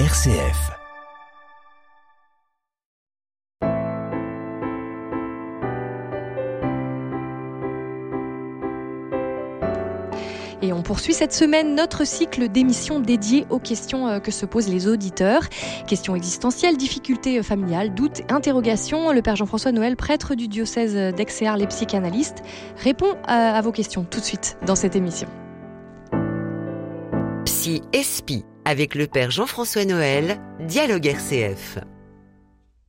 RCF. Et on poursuit cette semaine notre cycle d'émissions dédiées aux questions euh, que se posent les auditeurs. Questions existentielles, difficultés familiales, doutes, interrogations. Le Père Jean-François Noël, prêtre du diocèse d'Exéar, les psychanalystes, répond à, à vos questions tout de suite dans cette émission. Psy Espi avec le Père Jean-François Noël, Dialogue RCF.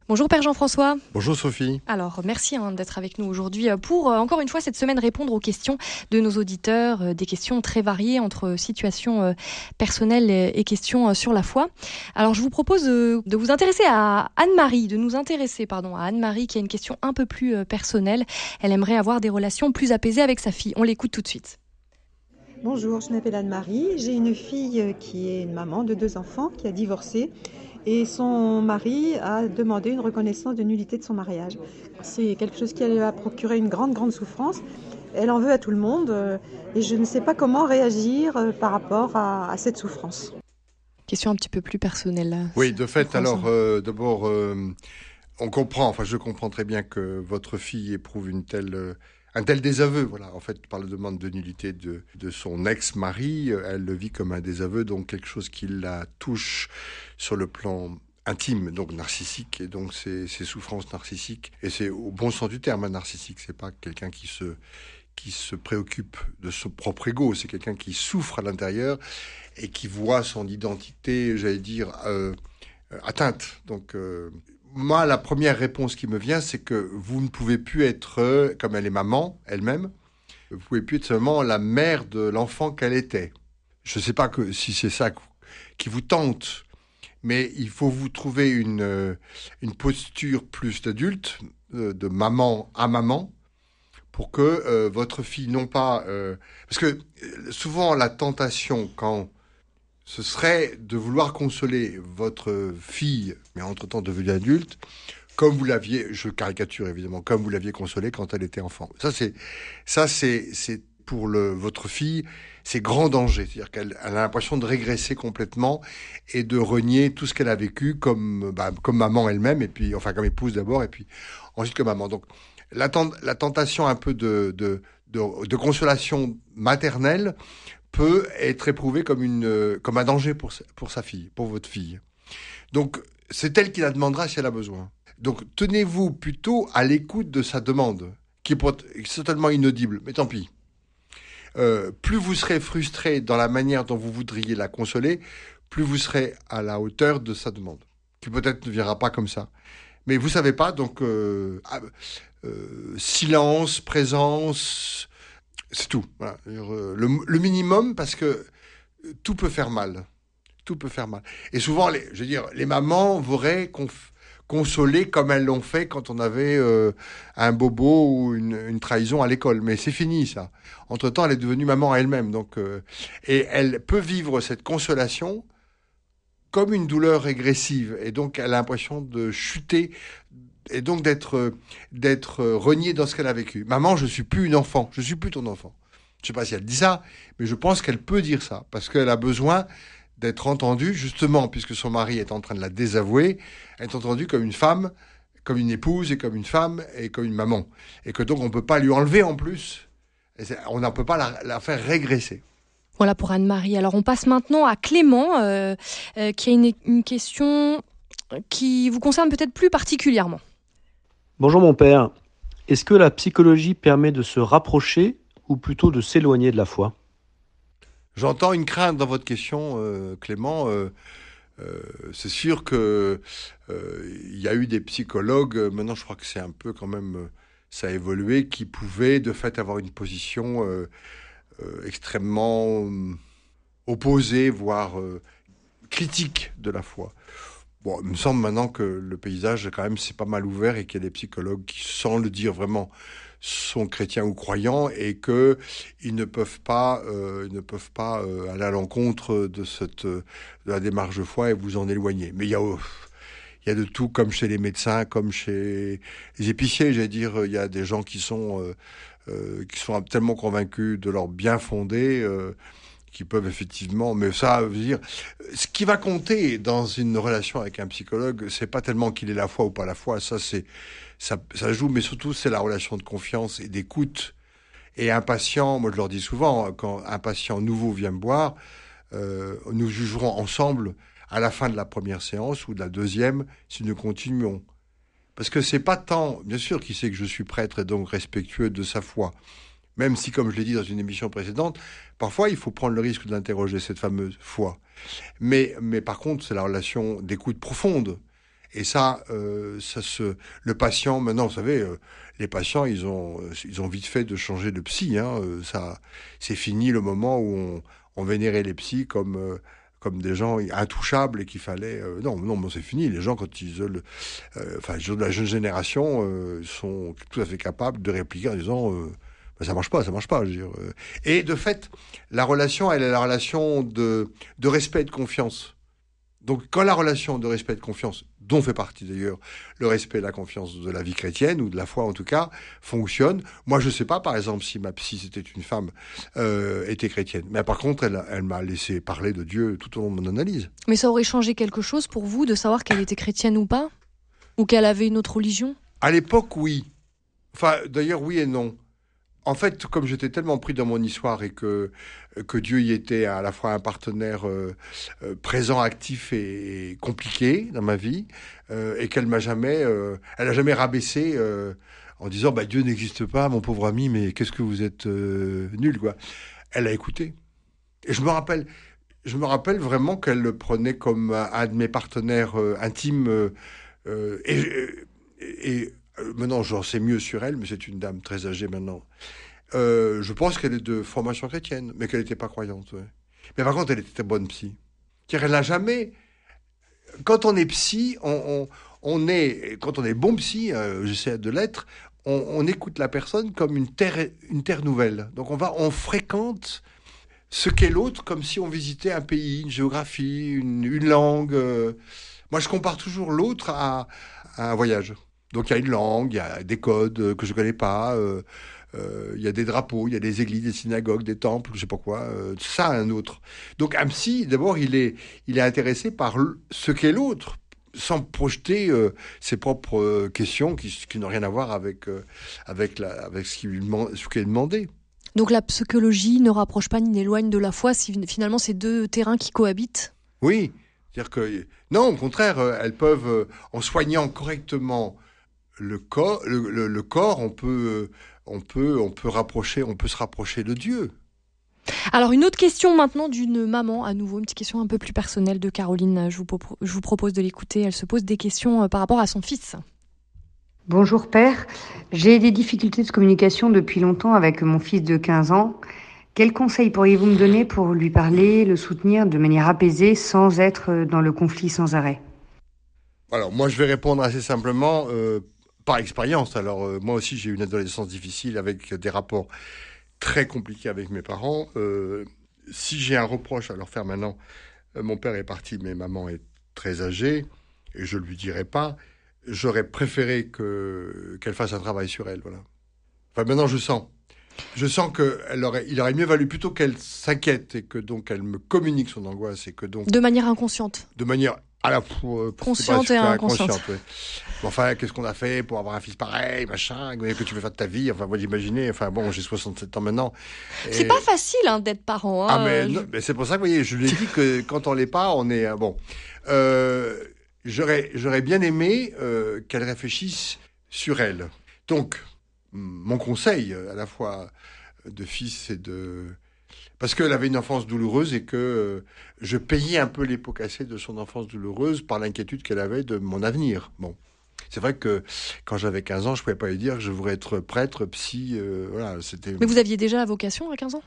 Bonjour Père Jean-François. Bonjour Sophie. Alors merci hein, d'être avec nous aujourd'hui pour euh, encore une fois cette semaine répondre aux questions de nos auditeurs, euh, des questions très variées entre situations euh, personnelles et questions sur la foi. Alors je vous propose de vous intéresser à Anne-Marie, de nous intéresser pardon à Anne-Marie qui a une question un peu plus personnelle. Elle aimerait avoir des relations plus apaisées avec sa fille. On l'écoute tout de suite. Bonjour, je m'appelle Anne-Marie. J'ai une fille qui est une maman de deux enfants qui a divorcé et son mari a demandé une reconnaissance de nullité de son mariage. C'est quelque chose qui lui a procuré une grande, grande souffrance. Elle en veut à tout le monde euh, et je ne sais pas comment réagir euh, par rapport à, à cette souffrance. Question un petit peu plus personnelle. Là. Oui, de fait, alors euh, d'abord, euh, on comprend, enfin je comprends très bien que votre fille éprouve une telle... Euh, un tel désaveu, voilà, en fait, par la demande de nullité de, de son ex-mari, elle le vit comme un désaveu, donc quelque chose qui la touche sur le plan intime, donc narcissique, et donc ses, ses souffrances narcissiques, et c'est au bon sens du terme, un narcissique, c'est pas quelqu'un qui se qui se préoccupe de son propre ego, c'est quelqu'un qui souffre à l'intérieur et qui voit son identité, j'allais dire, euh, atteinte. Donc, euh, moi, la première réponse qui me vient, c'est que vous ne pouvez plus être, euh, comme elle est maman elle-même, vous pouvez plus être seulement la mère de l'enfant qu'elle était. Je ne sais pas si c'est ça qui vous tente, mais il faut vous trouver une, euh, posture plus d'adulte, euh, de maman à maman, pour que votre fille non pas... Parce que souvent la tentation, quand ce serait de vouloir consoler votre fille, mais entre-temps devenue adulte, comme vous l'aviez, je caricature évidemment, comme vous l'aviez consolée quand elle était enfant. Ça, c'est, ça, c'est, c'est pour le, votre fille, c'est grand danger. C'est-à-dire qu'elle elle a l'impression de régresser complètement et de renier tout ce qu'elle a vécu comme, bah, comme maman elle-même, et puis, enfin, comme épouse d'abord, et puis ensuite comme maman. Donc, la, la tentation un peu de, de, de, de consolation maternelle peut être éprouvée comme, une, comme un danger pour, pour sa fille, pour votre fille. Donc, c'est elle qui la demandera si elle a besoin. Donc, tenez-vous plutôt à l'écoute de sa demande, qui est certainement inaudible, mais tant pis. Euh, plus vous serez frustré dans la manière dont vous voudriez la consoler, plus vous serez à la hauteur de sa demande, qui peut-être ne viendra pas comme ça. Mais vous savez pas, donc euh, euh, silence, présence, c'est tout. Le, minimum parce que tout peut faire mal. Tout peut faire mal. Et souvent, les, je veux dire, les mamans voudraient consoler comme elles l'ont fait quand on avait euh, un bobo ou une, une trahison à l'école. Mais c'est fini ça. Entre temps, elle est devenue maman elle-même. Donc, euh, et elle peut vivre cette consolation comme une douleur régressive. Et donc, elle a l'impression de chuter et donc d'être d'être reniée dans ce qu'elle a vécu. Maman, je suis plus une enfant, je suis plus ton enfant. Je sais pas si elle dit ça, mais je pense qu'elle peut dire ça parce qu'elle a besoin d'être entendue justement puisque son mari est en train de la désavouer, être entendue comme une femme, comme une épouse et comme une femme et comme une maman et que donc on peut pas lui enlever en plus, on ne peut pas la, la faire régresser. Voilà pour Anne-Marie. Alors on passe maintenant à Clément euh, euh, qui a une, une question qui vous concerne peut-être plus particulièrement. Bonjour mon père. Est-ce que la psychologie permet de se rapprocher ou plutôt de s'éloigner de la foi? J'entends une crainte dans votre question, euh, Clément. Euh, euh, c'est sûr que il y a eu des psychologues. Maintenant, je crois que c'est un peu quand même ça a évolué, qui pouvaient de fait avoir une position extrêmement opposée, voire critique de la foi. Bon, il me semble maintenant que le paysage, quand même, c'est pas mal ouvert et qu'il y a des psychologues qui, sans le dire vraiment, sont chrétiens ou croyants et que ils ne peuvent pas, euh, ne peuvent pas euh, aller à l'encontre de cette de la démarche de foi et vous en éloigner. Mais il y a il y a de tout, comme chez les médecins, comme chez les épiciers. J'allais dire, il y a des gens qui sont euh, euh qui sont tellement convaincus de leur bien fondé. Qui peuvent effectivement, mais ça veut dire, ce qui va compter dans une relation avec un psychologue, c'est pas tellement qu'il ait la foi ou pas la foi, ça c'est ça, joue, mais surtout c'est la relation de confiance et d'écoute. Et un patient, moi je leur dis souvent, quand un patient nouveau vient me boire, euh, nous jugerons ensemble à la fin de la première séance ou de la deuxième si nous continuons. Parce que c'est pas tant, bien sûr, qu'il sait que je suis prêtre et donc respectueux de sa foi. Même si, comme je l'ai dit dans une émission précédente, parfois il faut prendre le risque d'interroger cette fameuse foi. Mais, mais par contre, c'est la relation d'écoute profonde. Et ça, euh, ça se, le patient, maintenant, vous savez, euh, les patients, ils ont, ils ont vite fait de changer de psy. Hein, euh, ça, c'est fini le moment où on, on vénérait les psys comme euh, comme des gens intouchables et qu'il fallait euh, non non c'est fini les gens quand ils euh, enfin la jeune génération sont tout à fait capables de répliquer en disant ben, ça marche pas ça marche pas je veux dire. et de fait la relation elle est la relation de de respect et de confiance donc quand la relation de respect et de confiance, dont fait partie d'ailleurs le respect et la confiance de la vie chrétienne, ou de la foi en tout cas, fonctionne, moi je ne sais pas par exemple si ma psy, c'était une femme, euh, était chrétienne. Mais par contre, elle, elle m'a laissé parler de Dieu tout au long de mon analyse. Mais ça aurait changé quelque chose pour vous de savoir qu'elle était chrétienne ou pas? Ou qu'elle avait une autre religion? À l'époque, oui. Enfin, d'ailleurs, oui et non en fait, comme j'étais tellement pris dans mon histoire et que, que Dieu y était à la fois un partenaire euh, euh, présent, actif et, compliqué dans ma vie, euh, et qu'elle m'a jamais, elle a jamais rabaissé en disant bah Dieu n'existe pas, mon pauvre ami, mais qu'est-ce que vous êtes nul quoi. Elle a écouté. Et je me rappelle, je me rappelle vraiment qu'elle le prenait comme un, de mes partenaires intimes et, et euh, maintenant, j'en sais mieux sur elle, mais c'est une dame très âgée maintenant. Euh, je pense qu'elle est de formation chrétienne, mais qu'elle n'était pas croyante. Mais par contre, elle était bonne psy. Car elle n'a jamais. Quand on est psy, on, on, est. Quand on est bon psy, euh, j'essaie de l'être, on, écoute la personne comme une terre, une terre nouvelle. Donc on va, on fréquente ce qu'est l'autre comme si on visitait un pays, une géographie, une, une langue. moi, je compare toujours l'autre à, à un voyage. Donc il y a une langue, il y a des codes euh, que je ne connais pas, euh, euh, il y a des drapeaux, il y a des églises, des synagogues, des temples, je sais pas quoi. ça, un autre. Donc psy, d'abord, il est, il est intéressé par ce qu'est l'autre, sans projeter ses propres questions qui, qui n'ont rien à voir avec, avec, la, avec ce qui, lui ce qui est demandé. Donc la psychologie ne rapproche pas ni n'éloigne de la foi si finalement c'est deux terrains qui cohabitent? Oui. C'est-à-dire que, non, au contraire, elles peuvent, en soignant correctement le corps, le, corps, on peut, on peut, on peut rapprocher, on peut se rapprocher de Dieu. Alors une autre question maintenant d'une maman, à nouveau une petite question un peu plus personnelle de Caroline. Je vous, je vous propose de l'écouter. Elle se pose des questions euh, par rapport à son fils. Bonjour père, j'ai des difficultés de communication depuis longtemps avec mon fils de 15 ans. Quels conseils pourriez-vous me donner pour lui parler, le soutenir de manière apaisée sans être dans le conflit sans arrêt? Alors moi je vais répondre assez simplement. Euh, par expérience. Alors euh, moi aussi j'ai eu une adolescence difficile avec des rapports très compliqués avec mes parents. Euh, si j'ai un reproche à leur faire maintenant, euh, mon père est parti, mais maman est très âgée et je lui dirai pas. J'aurais préféré que qu'elle fasse un travail sur elle. Voilà. Enfin maintenant je sens. Je sens que aurait, il aurait mieux valu plutôt qu'elle s'inquiète et que donc elle me communique son angoisse et que donc de manière inconsciente. De manière à la fois consciente et inconsciente. enfin, qu'est-ce qu'on a fait pour avoir un fils pareil, machin, que tu veux faire de ta vie? Enfin, moi, d'imaginer. Enfin, bon, j'ai 67 ans maintenant. C'est pas facile hein, d'être parent. Hein, ah, mais, c'est pour ça que, vous voyez, je lui ai dit que quand on l'est pas, on est euh, bon. Euh, j'aurais, j'aurais bien aimé euh, qu'elle réfléchisse sur elle. Donc, mon conseil, à la fois de fils et de parce qu'elle avait une enfance douloureuse et que euh, je payais un peu les pots cassés de son enfance douloureuse par l'inquiétude qu'elle avait de mon avenir. Bon. C'est vrai que quand j'avais 15 ans, je ne pouvais pas lui dire que je voudrais être prêtre, psy, euh, voilà, c'était... Mais vous aviez déjà la vocation à 15 ans?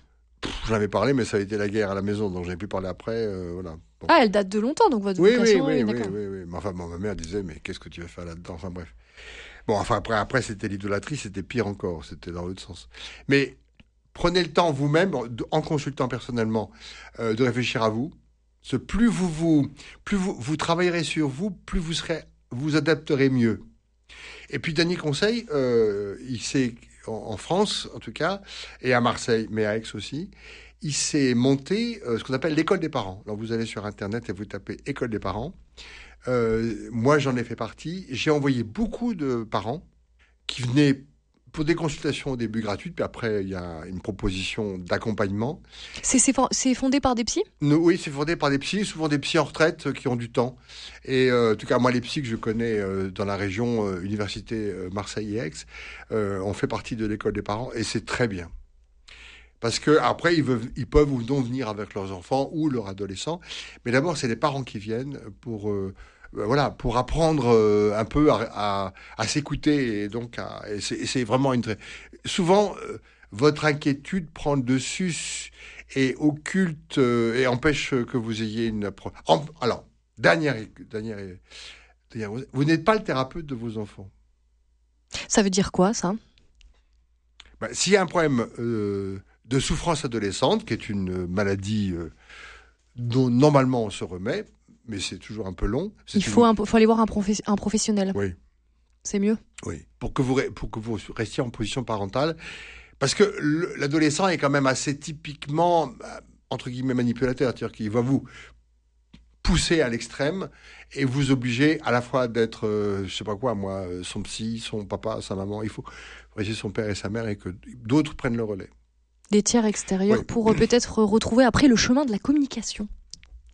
J'en avais parlé, mais ça a été la guerre à la maison, donc j'ai pu parler après, euh, voilà. Ah, elle date de longtemps, donc votre oui, vocation Oui, oui, oui, oui, oui, Mais enfin, ma mère disait, mais qu'est-ce que tu vas faire là-dedans? Enfin, bref. Bon, enfin, après, après c'était l'idolâtrie, c'était pire encore, c'était dans l'autre sens. Mais Prenez le temps vous-même, en consultant personnellement, euh, de réfléchir à vous. Plus vous, vous, travaillerez sur vous, plus vous serez, vous adapterez mieux. Et puis dernier conseil, euh, il sait en, France en tout cas, et à Marseille, mais à Aix aussi, il s'est monté ce qu'on appelle l'école des parents. Alors vous allez sur Internet et vous tapez école des parents. moi, j'en ai fait partie. J'ai envoyé beaucoup de parents qui venaient pour des consultations au début gratuites, puis après, il y a une proposition d'accompagnement. C'est fondé par des psys? Oui, c'est fondé par des psys, souvent des psys en retraite euh, qui ont du temps. Et euh, en tout cas, moi, les psys que je connais euh, dans la région Université Marseille et Aix, on fait partie de l'école des parents, et c'est très bien. Parce que après, ils, veulent, ils peuvent ou non venir avec leurs enfants ou leurs adolescents. Mais d'abord, c'est les parents qui viennent pour voilà, pour apprendre euh, un peu à, s'écouter et donc c'est vraiment une très souvent euh, votre inquiétude prend le dessus et occulte et empêche que vous ayez une approche. Alors dernière, dernière, vous n'êtes pas le thérapeute de vos enfants. Ça veut dire quoi ça? Ben, S'il y a un problème de souffrance adolescente, qui est une maladie dont normalement on se remet, mais c'est toujours un peu long. Il faut, faut, aller voir un, un professionnel. Oui. C'est mieux Oui, pour que, vous, pour que vous restiez en position parentale. Parce que l'adolescent est quand même assez typiquement, euh, entre guillemets, manipulateur. C'est-à-dire qu'il va vous pousser à l'extrême et vous obliger à la fois d'être, euh, je sais pas quoi, moi, euh, son psy, son papa, sa maman. Il faut rester son père et sa mère et que d'autres prennent le relais. Des tiers extérieurs pour peut-être retrouver après le chemin de la communication.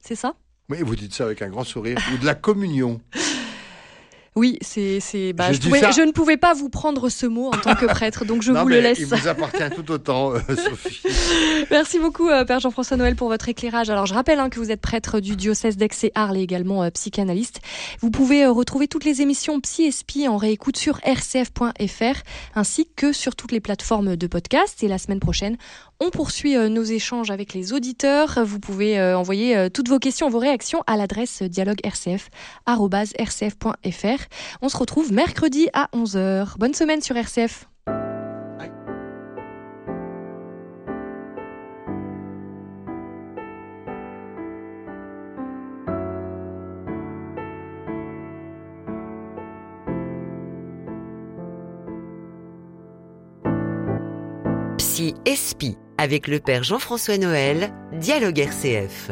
C'est ça? Oui, vous dites ça avec un grand sourire. Ou de la communion. Oui, c'est, c'est, bah, je, je, ne pouvais pas vous prendre ce mot en tant que prêtre, donc je vous le laisse. Il vous appartient tout autant, euh, Sophie. Merci beaucoup, euh, Père Jean-François Noël, pour votre éclairage. Alors, je rappelle hein, que vous êtes prêtre du diocèse d'Aix et Arles et également euh, psychanalyste. Vous pouvez retrouver toutes les émissions Psy et en réécoute sur rcf.fr ainsi que sur toutes les plateformes de podcast. Et la semaine prochaine, on poursuit nos échanges avec les auditeurs. Vous pouvez envoyer toutes vos questions, vos réactions à l'adresse dialoguercf.rcf.fr. On se retrouve mercredi à 11h. Bonne semaine sur RCF. Psy Espi avec le père Jean-François Noël, Dialogue RCF.